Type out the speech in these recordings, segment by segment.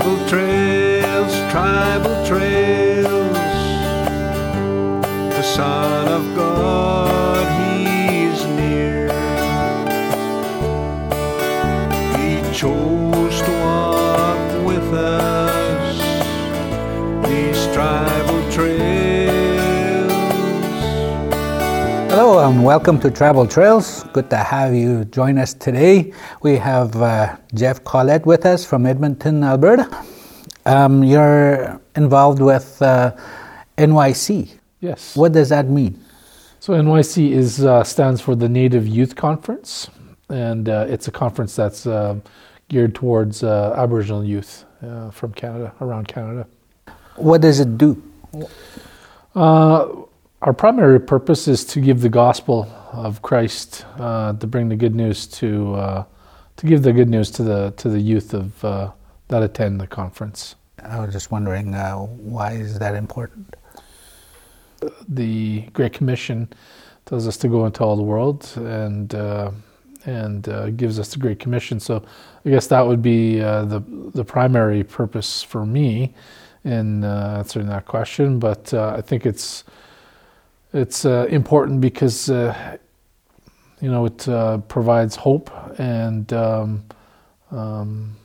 Tribal trails, tribal trails. The Son of God, And welcome to Tribal Trails. Good to have you join us today. We have uh, Jeff Caouette with us from Edmonton, Alberta. Um, you're involved with uh, NYC. Yes. What does that mean? So NYC is uh, stands for the Native Youth Conference, and uh, it's a conference that's uh, geared towards uh, Aboriginal youth uh, from Canada, around Canada. What does it do? Our primary purpose is to give the gospel of Christ, uh, to bring the good news to, uh, to give the good news to the to the youth of uh, that attend the conference. I was just wondering uh, why is that important? the Great Commission tells us to go into all the world and uh, and uh, gives us the Great Commission. So I guess that would be uh, the the primary purpose for me in uh, answering that question. But uh, I think it's it's uh, important because uh, you know it uh, provides hope and um, um,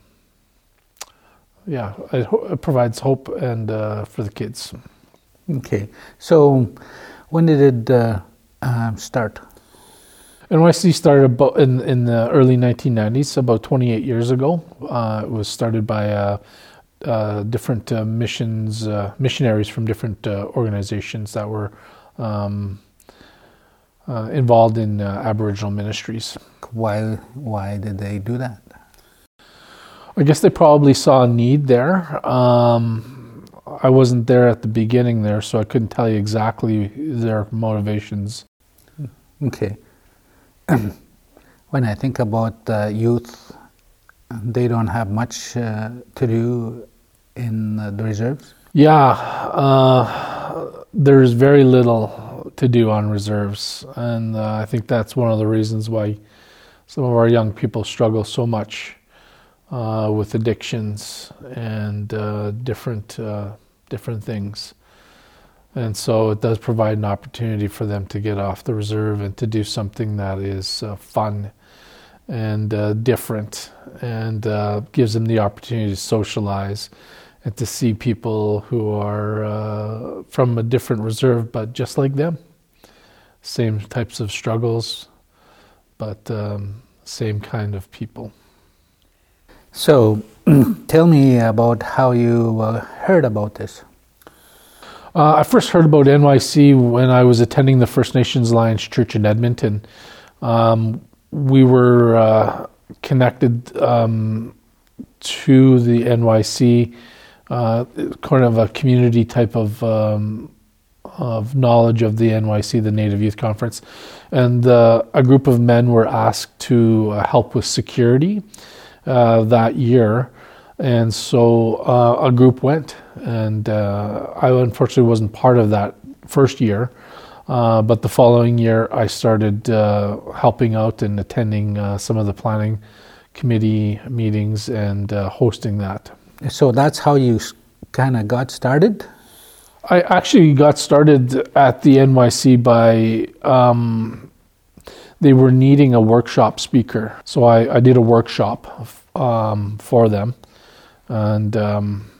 yeah, it, ho- it provides hope and uh, for the kids. Okay, so when did it uh, uh, start? NYC started about in, in the early 1990s, about 28 years ago. Uh, it was started by uh, uh, different uh, missions, uh, missionaries from different uh, organizations that were um, uh, involved in uh, Aboriginal ministries. Why why did they do that? I guess they probably saw a need there. Um, I wasn't there at the beginning there, so I couldn't tell you exactly their motivations. Okay. when I think about uh, youth, they don't have much uh, to do in uh, the reserves. Yeah, there's very little to do on reserves, and uh, I think that's one of the reasons why some of our young people struggle so much uh, with addictions and uh, different uh, different things. And so it does provide an opportunity for them to get off the reserve and to do something that is uh, fun and different and gives them the opportunity to socialize and to see people who are uh, from a different reserve but just like them. Same types of struggles, but um, same kind of people. So, tell me about how you uh, heard about this. Uh, I first heard about NYC when I was attending the First Nations Alliance Church in Edmonton. Um, we were uh, connected um, to the NYC, uh, kind of a community type of um, of knowledge of the NYC, the Native Youth Conference, and uh, a group of men were asked to uh, help with security uh, that year. And so uh, a group went, and I unfortunately wasn't part of that first year. Uh, but the following year, I started uh, helping out and attending uh, some of the planning committee meetings and hosting that. So that's how you kind of got started. I actually got started at the NYC by um, they were needing a workshop speaker, so I, I did a workshop um, for them, and um,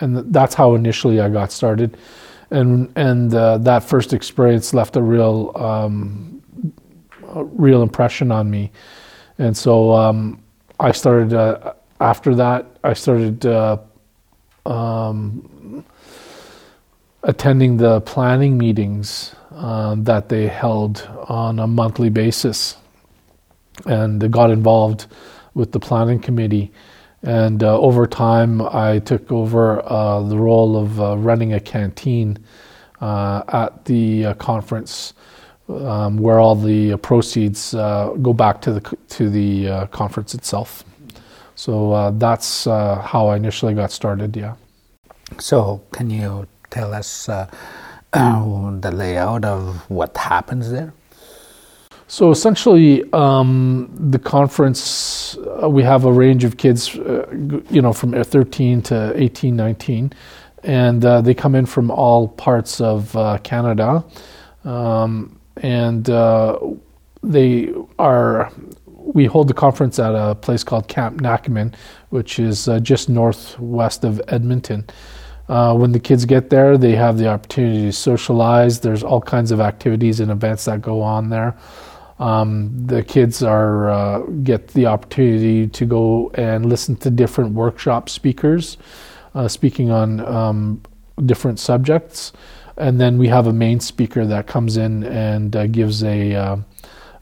and that's how initially I got started, and and uh, that first experience left a real um, a real impression on me, and so um, I started uh, after that I started. Uh, um, attending the planning meetings um, that they held on a monthly basis and got involved with the planning committee. And uh, over time, I took over uh, the role of uh, running a canteen uh, at the uh, conference, um, where all the proceeds uh, go back to the to the uh, conference itself. So uh, that's uh, how I initially got started. Yeah. So, can you tell us uh, uh, the layout of what happens there? So essentially, um, the conference, uh, we have a range of kids, uh, you know, from 13 to 18, 19, and uh, they come in from all parts of uh, Canada. Um, and uh, they are, we hold the conference at a place called Camp Nakamun, which is uh, just northwest of Edmonton. Uh, when the kids get there, they have the opportunity to socialize. There's all kinds of activities and events that go on there. Um, the kids are uh, get the opportunity to go and listen to different workshop speakers uh, speaking on um, different subjects, and then we have a main speaker that comes in and uh, gives a uh,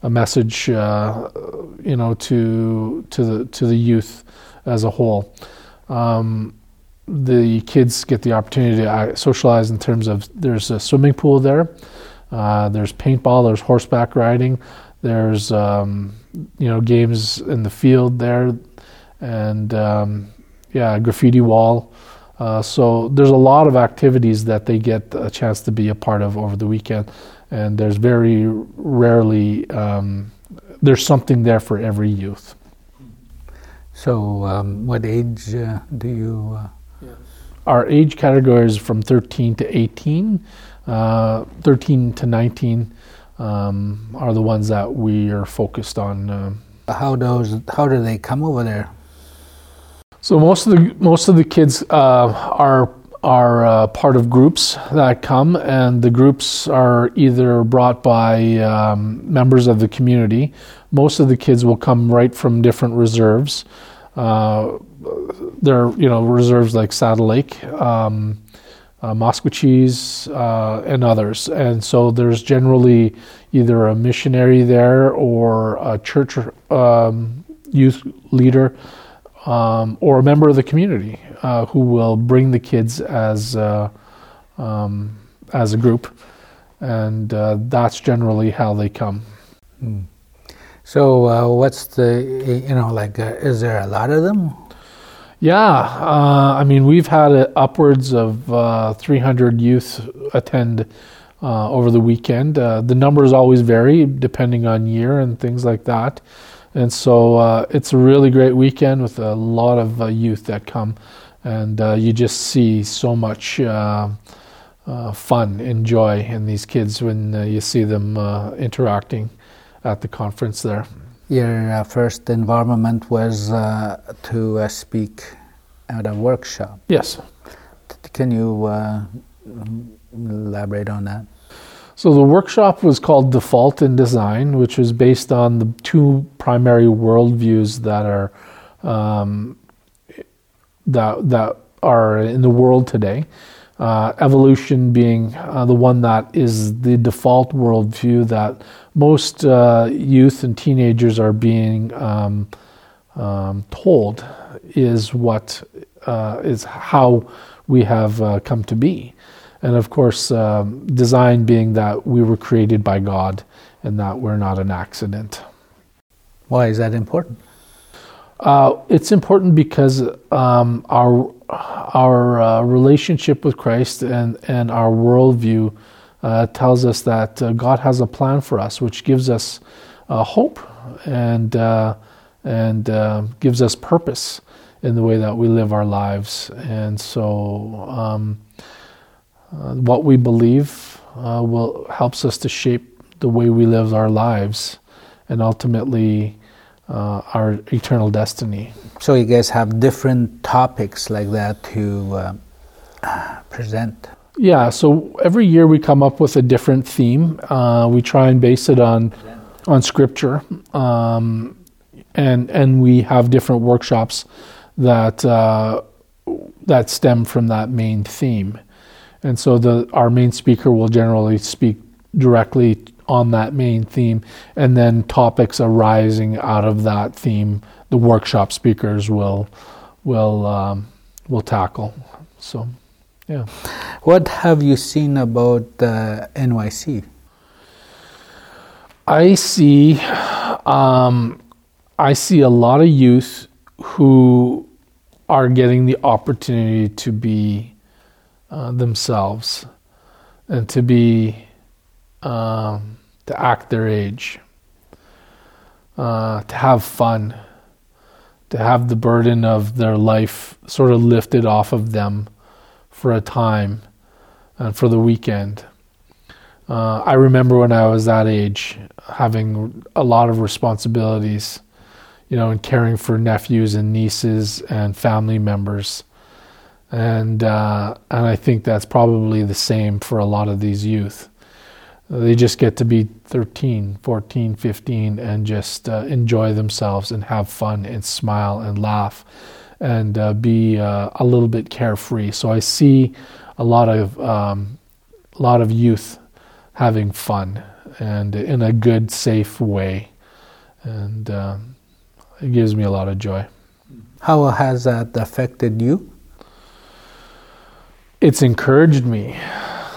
a message, uh, you know, to to the to the youth as a whole. Um, the kids get the opportunity to uh, socialize in terms of there's a swimming pool there, uh, there's paintball, there's horseback riding, there's um, you know games in the field there, and um, yeah, graffiti wall. Uh, so there's a lot of activities that they get a chance to be a part of over the weekend, and there's very rarely um, there's something there for every youth. So, um, what age uh, do you? Uh, Our age category is from 13 to 18. Uh, 13 to 19 um, are the ones that we are focused on. um how those? How do they come over there? So most of the most of the kids uh, are are uh, part of groups that come, and the groups are either brought by um, members of the community. Most of the kids will come right from different reserves. Uh, there are you know reserves like Saddle Lake, um, uh, uh, and others. And so there's generally either a missionary there or a church um, youth leader um, or a member of the community uh, who will bring the kids as uh, um, as a group, and uh, that's generally how they come. So, uh, what's the? You know, like, uh, is there a lot of them? Yeah, uh, I mean we've had upwards of uh, 300 youth attend uh, over the weekend. Uh, the numbers always vary depending on year and things like that. And so uh, it's a really great weekend with a lot of uh, youth that come, and uh, you just see so much uh, uh, fun and joy in these kids when uh, you see them uh, interacting at the conference there. Your uh, first environment was uh, to uh, speak at a workshop. Yes. Can you uh, elaborate on that? So the workshop was called Default in Design, which was based on the two primary worldviews that are um, that that are in the world today. Uh, evolution being uh, the one that is the default worldview that most uh, youth and teenagers are being um, um, told is what uh, is how we have uh, come to be. And of course, um, design being that we were created by God and that we're not an accident. Why is that important? Uh, it's important because um, our our uh, relationship with Christ and and our worldview uh, tells us that uh, God has a plan for us, which gives us uh, hope and uh, and uh, gives us purpose in the way that we live our lives. And so, um, uh, what we believe uh, will helps us to shape the way we live our lives, and ultimately uh, our eternal destiny. So you guys have different topics like that to uh, present. Yeah, so every year we come up with a different theme. Uh, we try and base it on on scripture, um, and and we have different workshops that uh, that stem from that main theme. And so the our main speaker will generally speak directly on that main theme, and then topics arising out of that theme, the workshop speakers will will um, will tackle. So, yeah. What have you seen about uh, NYC? I see, um, I see a lot of youth who are getting the opportunity to be uh, themselves and to be um, to act their age. uh, to have fun, to have the burden of their life sort of lifted off of them for a time and for the weekend. Uh, I remember when I was that age having a lot of responsibilities, you know, and caring for nephews and nieces and family members. And, uh, and I think that's probably the same for a lot of these youth. They just get to be 13, 14, 15 and just uh, enjoy themselves and have fun and smile and laugh and uh, be uh, a little bit carefree. So I see a lot of um, a lot of youth having fun and in a good, safe way, and uh, it gives me a lot of joy. How has that affected you? It's encouraged me.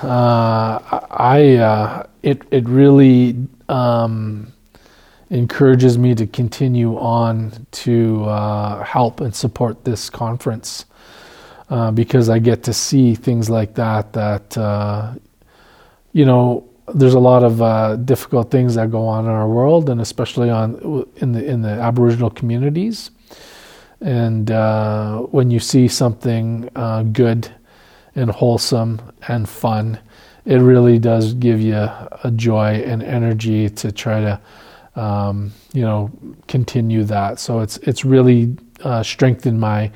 Uh, I uh, it it really um, encourages me to continue on to uh, help and support this conference uh, because I get to see things like that. That uh, you know, there's a lot of uh, difficult things that go on in our world, and especially on in the in the Aboriginal communities. And when you see something good and wholesome and fun, it really does give you a joy and energy to try to, um, you know, continue that. So it's it's really uh, strengthened my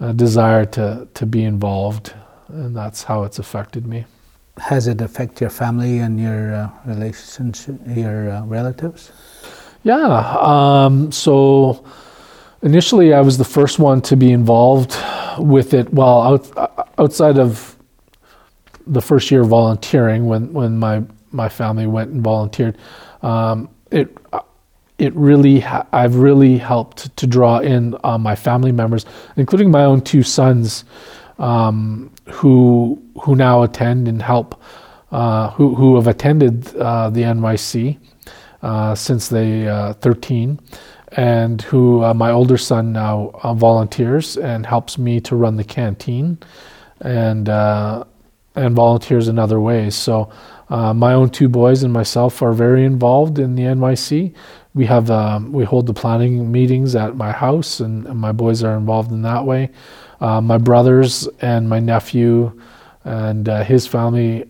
uh, desire to to be involved, and that's how it's affected me. Has it affected your family and your uh, relationship, your uh, relatives? Yeah. Um, so initially, I was the first one to be involved with it. Well, out, outside of the first year volunteering, when when my my family went and volunteered, um, it it really ha- I've really helped to draw in uh, my family members, including my own two sons, um, who who now attend and help, uh, who who have attended uh, the NYC uh, since they uh, 13, and who uh, my older son now volunteers and helps me to run the canteen, and and volunteers in other ways. So. my own two boys and myself are very involved in the NYC we have um, we hold the planning meetings at my house, and, and my boys are involved in that way. Uh, my brothers and my nephew and uh, his family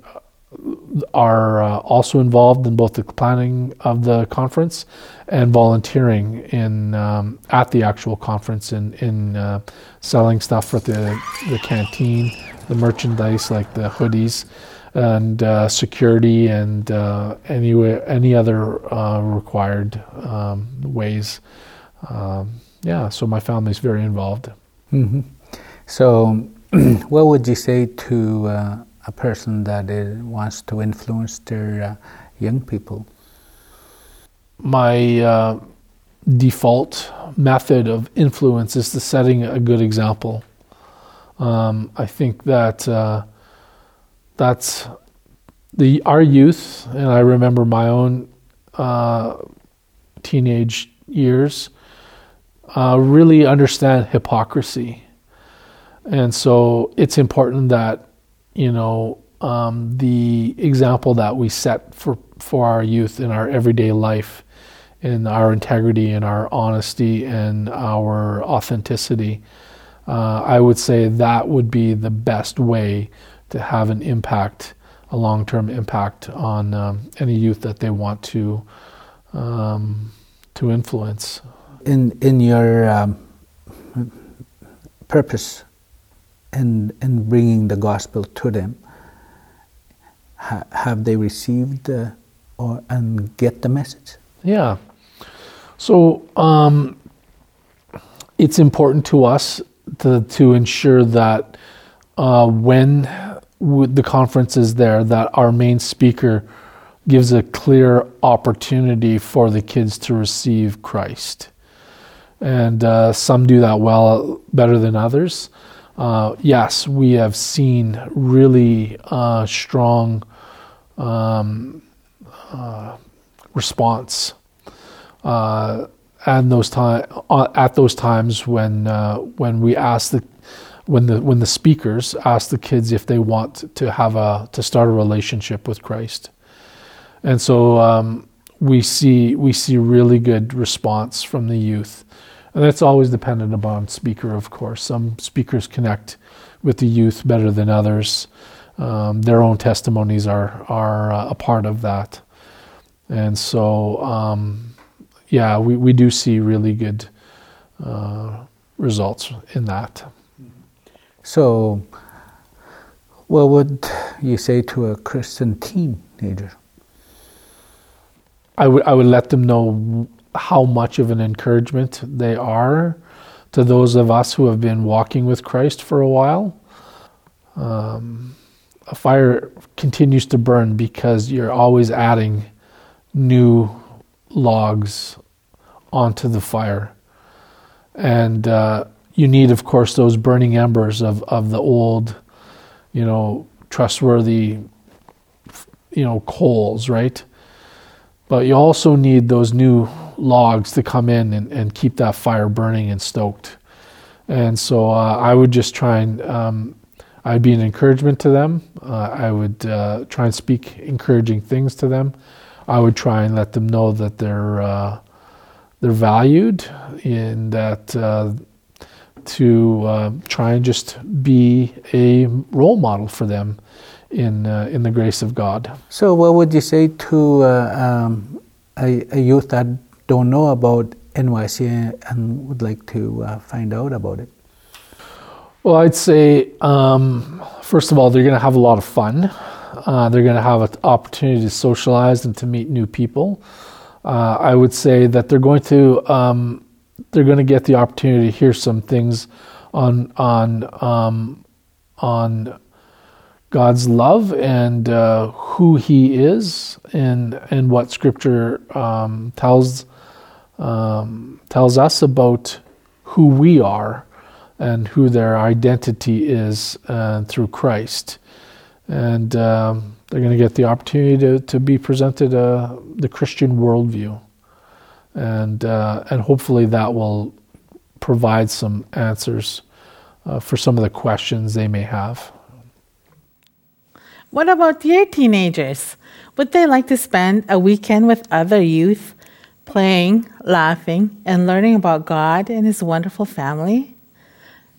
are uh, also involved in both the planning of the conference and volunteering in um, at the actual conference in in uh, selling stuff for the the canteen, the merchandise like the hoodies and uh, security and uh, any any other uh, required um, ways. Um, yeah, so my family's very involved. Mm-hmm. So, what would you say to uh, a person that is, wants to influence their uh, young people? My uh, default method of influence is to setting a good example. Um, I think that that's the our youth, and I remember my own uh, teenage years, uh, really understand hypocrisy, and so it's important that you know um, the example that we set for for our youth in our everyday life, in our integrity, and our honesty, and our authenticity. Uh, I would say that would be the best way to have an impact, a long term impact on um, any youth that they want to um, to influence. In in your um, purpose in in bringing the gospel to them, ha- have they received uh, or and get the message? Yeah. So um, it's important to us to to ensure that uh, when the conference is there that our main speaker gives a clear opportunity for the kids to receive Christ. And uh, some do that well, better than others. Uh, yes, we have seen really uh, strong um, uh, response uh, at those time uh, at those times when when we ask the when the when the speakers ask the kids if they want to have a to start a relationship with Christ, and so um, we see we see really good response from the youth, and that's always dependent upon speaker, of course. Some speakers connect with the youth better than others. Um, their own testimonies are are uh, a part of that, and so um, yeah, we, we do see really good uh, results in that. So, what would you say to a Christian teenager? I would I would let them know how much of an encouragement they are to those of us who have been walking with Christ for a while. Um, a fire continues to burn because you're always adding new logs onto the fire, and uh, you need, of course, those burning embers of of the old, you know, trustworthy, you know, coals, right? But you also need those new logs to come in and, and keep that fire burning and stoked. And so uh, I would just try and, um, I'd be an encouragement to them. Uh, I would uh, try and speak encouraging things to them. I would try and let them know that they're, uh, they're valued and that uh, to uh, try and just be a role model for them in in the grace of God. So, what would you say to um, a, a, youth that don't know about NYC and would like to uh, find out about it? Well, I'd say um, first of all, they're going to have a lot of fun. Uh, they're going to have an opportunity to socialize and to meet new people. Uh, I would say that they're going to um, they're going to get the opportunity to hear some things on on um, on God's love and uh, who He is, and and what Scripture um, tells um, tells us about who we are and who their identity is uh, through Christ, and um, they're going to get the opportunity to to be presented uh, the Christian worldview, and uh, and hopefully that will provide some answers uh, for some of the questions they may have. What about your teenagers? Would they like to spend a weekend with other youth, playing, laughing, and learning about God and His wonderful family?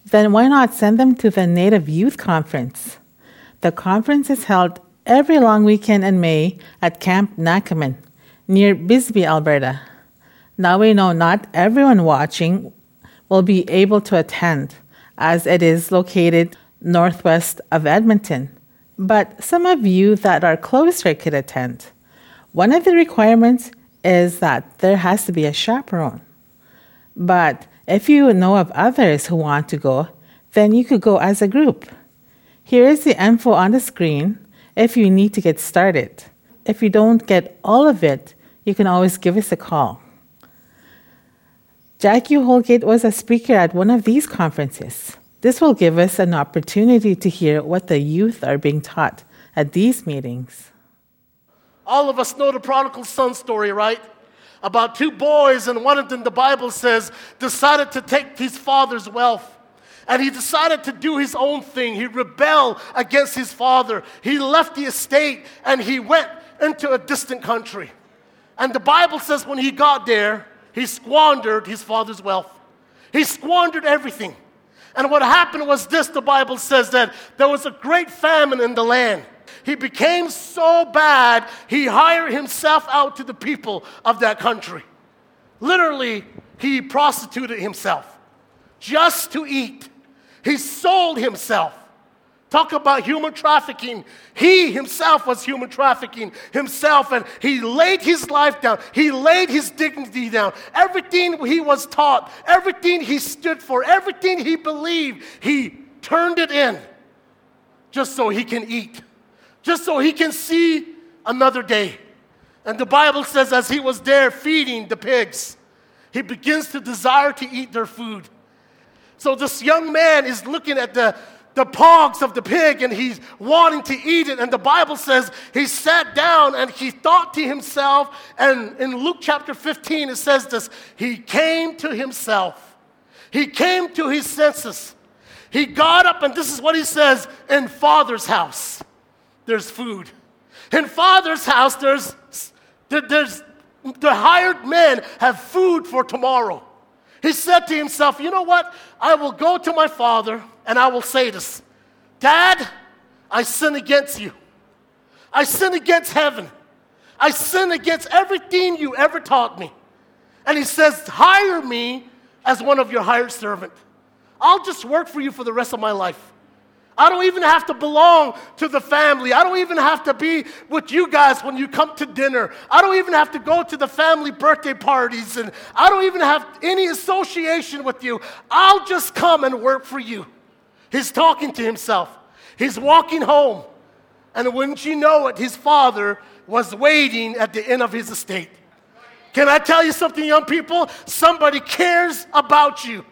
Then why not send them to the Native Youth Conference? The conference is held every long weekend in May at Camp Nakamun near Busby, Alberta. Now we know not everyone watching will be able to attend, as it is located northwest of Edmonton but some of you that are closer could attend. One of the requirements is that there has to be a chaperone. But if you know of others who want to go, then you could go as a group. Here is the info on the screen if you need to get started. If you don't get all of it, you can always give us a call. Jackie Holgate was a speaker at one of these conferences. This will give us an opportunity to hear what the youth are being taught at these meetings. All of us know the prodigal son story, right? About two boys, and one of them, the Bible says, decided to take his father's wealth. And he decided to do his own thing. He rebelled against his father. He left the estate and he went into a distant country. And the Bible says when he got there, he squandered his father's wealth. He squandered everything. And what happened was this the Bible says that there was a great famine in the land. He became so bad, he hired himself out to the people of that country. Literally, he prostituted himself just to eat. He sold himself. Talk about human trafficking. He himself was human trafficking himself, and he laid his life down. He laid his dignity down. Everything he was taught, everything he stood for, everything he believed, he turned it in just so he can eat, just so he can see another day. And the Bible says, as he was there feeding the pigs, he begins to desire to eat their food. So this young man is looking at the the pogs of the pig and he's wanting to eat it. And the Bible says he sat down and he thought to himself. And in Luke chapter 15, it says this He came to himself, he came to his senses. He got up, and this is what he says In Father's house, there's food. In Father's house, there's, there's the hired men have food for tomorrow. He said to himself, You know what? I will go to my father and I will say this Dad, I sin against you. I sin against heaven. I sin against everything you ever taught me. And he says, Hire me as one of your hired servant. I'll just work for you for the rest of my life. I don't even have to belong to the family. I don't even have to be with you guys when you come to dinner. I don't even have to go to the family birthday parties. And I don't even have any association with you. I'll just come and work for you. He's talking to himself. He's walking home. And wouldn't you know it, his father was waiting at the end of his estate. Can I tell you something, young people? Somebody cares about you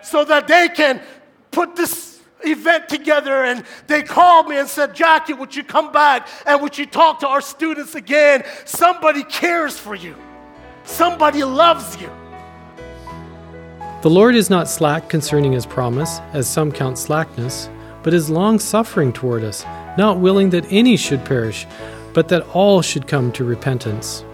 so that they can put this event together. And they called me and said, Jackie, would you come back and would you talk to our students again? Somebody cares for you, somebody loves you. The Lord is not slack concerning his promise, as some count slackness, but is long suffering toward us, not willing that any should perish, but that all should come to repentance.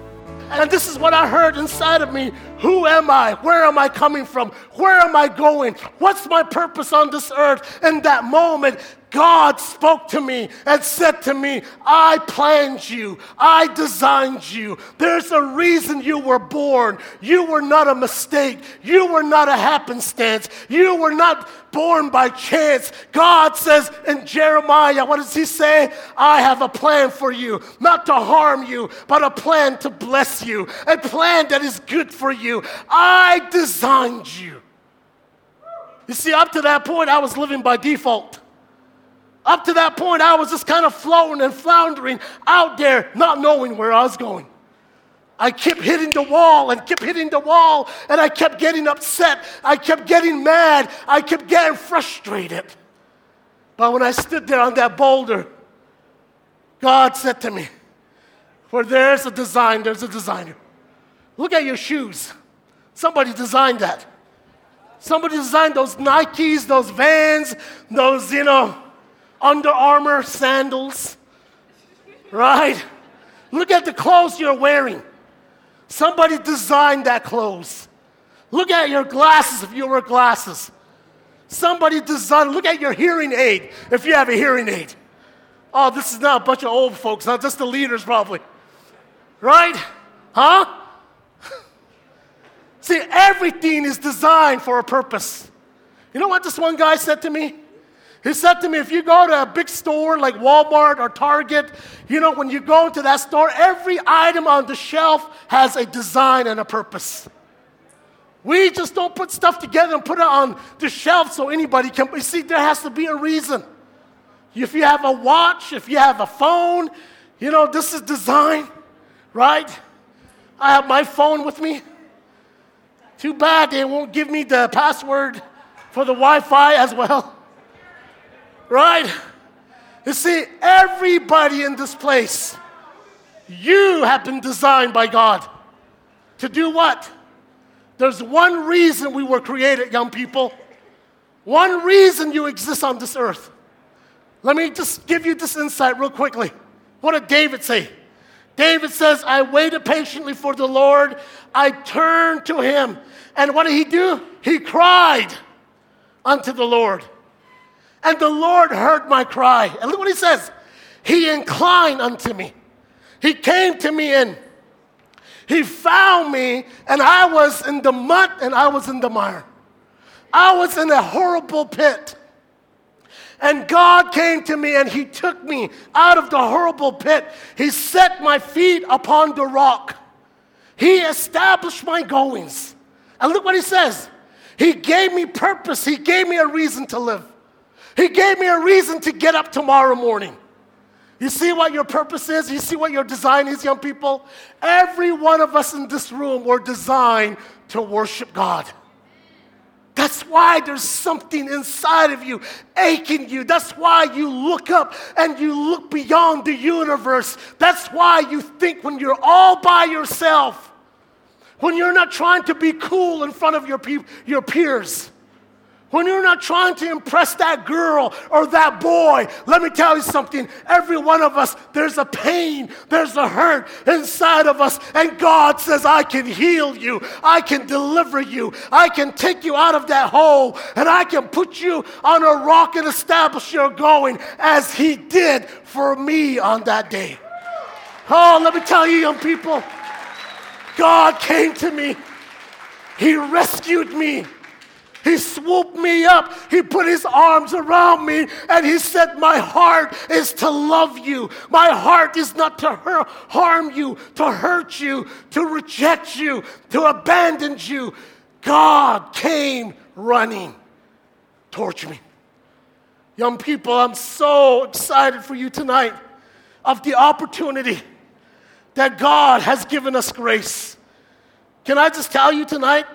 And this is what I heard inside of me. Who am I? Where am I coming from? Where am I going? What's my purpose on this earth? In that moment, God spoke to me and said to me, I planned you. I designed you. There's a reason you were born. You were not a mistake. You were not a happenstance. You were not born by chance. God says in Jeremiah, what does he say? I have a plan for you, not to harm you, but a plan to bless you, a plan that is good for you. I designed you. You see, up to that point, I was living by default. Up to that point, I was just kind of floating and floundering out there, not knowing where I was going. I kept hitting the wall and kept hitting the wall, and I kept getting upset. I kept getting mad. I kept getting frustrated. But when I stood there on that boulder, God said to me, Where there's a design, there's a designer. Look at your shoes. Somebody designed that. Somebody designed those Nikes, those Vans, those, you know, under Armour sandals, right? Look at the clothes you're wearing. Somebody designed that clothes. Look at your glasses if you wear glasses. Somebody designed, look at your hearing aid if you have a hearing aid. Oh, this is not a bunch of old folks, not just the leaders probably. Right? Huh? See, everything is designed for a purpose. You know what this one guy said to me? He said to me, if you go to a big store like Walmart or Target, you know, when you go into that store, every item on the shelf has a design and a purpose. We just don't put stuff together and put it on the shelf so anybody can. You see, there has to be a reason. If you have a watch, if you have a phone, you know, this is design, right? I have my phone with me. Too bad they won't give me the password for the Wi Fi as well. Right? You see, everybody in this place, you have been designed by God. To do what? There's one reason we were created, young people. One reason you exist on this earth. Let me just give you this insight real quickly. What did David say? David says, I waited patiently for the Lord. I turned to him. And what did he do? He cried unto the Lord. And the Lord heard my cry. And look what he says He inclined unto me. He came to me and he found me, and I was in the mud and I was in the mire. I was in a horrible pit. And God came to me and He took me out of the horrible pit. He set my feet upon the rock. He established my goings. And look what He says He gave me purpose, He gave me a reason to live. He gave me a reason to get up tomorrow morning. You see what your purpose is? You see what your design is, young people? Every one of us in this room were designed to worship God. That's why there's something inside of you aching you. That's why you look up and you look beyond the universe. That's why you think when you're all by yourself, when you're not trying to be cool in front of your, pe- your peers, when you're not trying to impress that girl or that boy, let me tell you something. Every one of us, there's a pain, there's a hurt inside of us. And God says, I can heal you, I can deliver you, I can take you out of that hole, and I can put you on a rock and establish your going as He did for me on that day. Oh, let me tell you, young people, God came to me, He rescued me. He swooped me up. He put his arms around me and he said, My heart is to love you. My heart is not to harm you, to hurt you, to reject you, to abandon you. God came running towards me. Young people, I'm so excited for you tonight of the opportunity that God has given us grace. Can I just tell you tonight?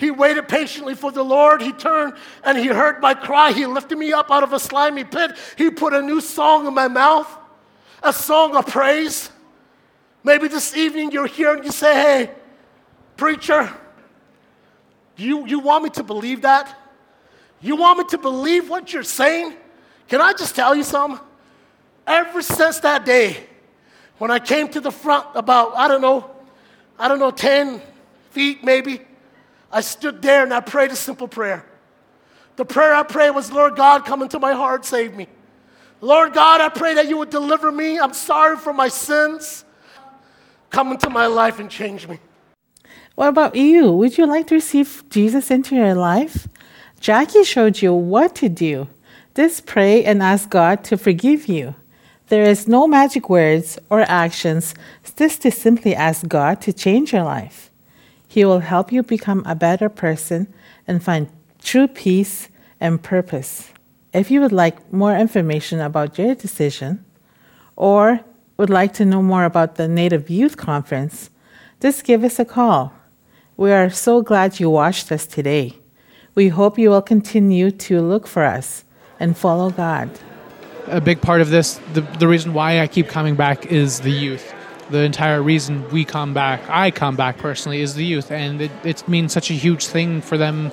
He waited patiently for the Lord. He turned and he heard my cry. He lifted me up out of a slimy pit. He put a new song in my mouth, a song of praise. Maybe this evening you're here and you say, Hey, preacher, you, you want me to believe that? You want me to believe what you're saying? Can I just tell you something? Ever since that day, when I came to the front about, I don't know, I don't know, 10 feet maybe, I stood there and I prayed a simple prayer. The prayer I prayed was, Lord God, come into my heart, save me. Lord God, I pray that you would deliver me. I'm sorry for my sins. Come into my life and change me. What about you? Would you like to receive Jesus into your life? Jackie showed you what to do. Just pray and ask God to forgive you. There is no magic words or actions, just to simply ask God to change your life. He will help you become a better person and find true peace and purpose. If you would like more information about your decision or would like to know more about the Native Youth Conference, just give us a call. We are so glad you watched us today. We hope you will continue to look for us and follow God. A big part of this, the, the reason why I keep coming back is the youth the entire reason we come back, I come back personally, is the youth, and it, it means such a huge thing for them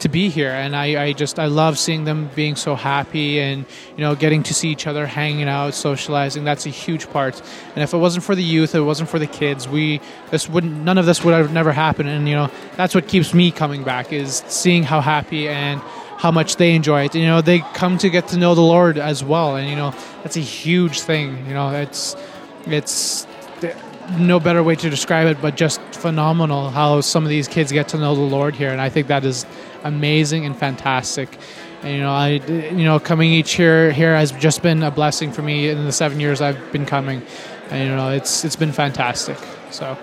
to be here. And I, I just i love seeing them being so happy and you know getting to see each other hanging out socializing. That's a huge part. And if it wasn't for the youth if it wasn't for the kids we this wouldn't none of this would have never happened. And you know that's what keeps me coming back is seeing how happy and how much they enjoy it. You know they come to get to know the lord as well. And you know that's a huge thing. You know it's it's no better way to describe it, but just phenomenal how some of these kids get to know the Lord here, and I think that is amazing and fantastic. And, you know, I, you know, coming each year here has just been a blessing for me in the seven years I've been coming, and you know, it's it's been fantastic. So.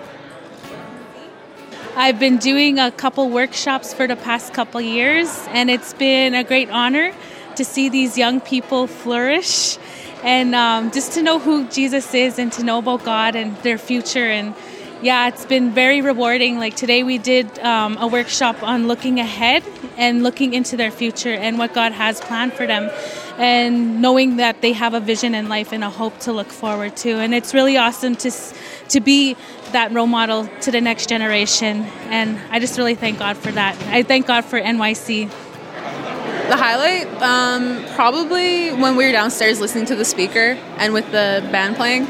I've been doing a couple workshops for the past couple years, and it's been a great honor to see these young people flourish and um, just to know who Jesus is and to know about God and their future. And yeah, it's been very rewarding. Like today, we did um, a workshop on looking ahead and looking into their future and what God has planned for them, and knowing that they have a vision in life and a hope to look forward to. And it's really awesome to to be that role model to the next generation. And I just really thank God for that. I thank God for NYC. The highlight, um, probably when we were downstairs listening to the speaker and with the band playing.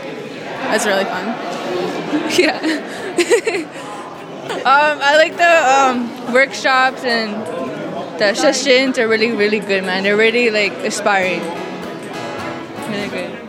Was really fun. yeah. um, I like the um, workshops and the sessions are really, really good, man. They're really like inspiring. Really good.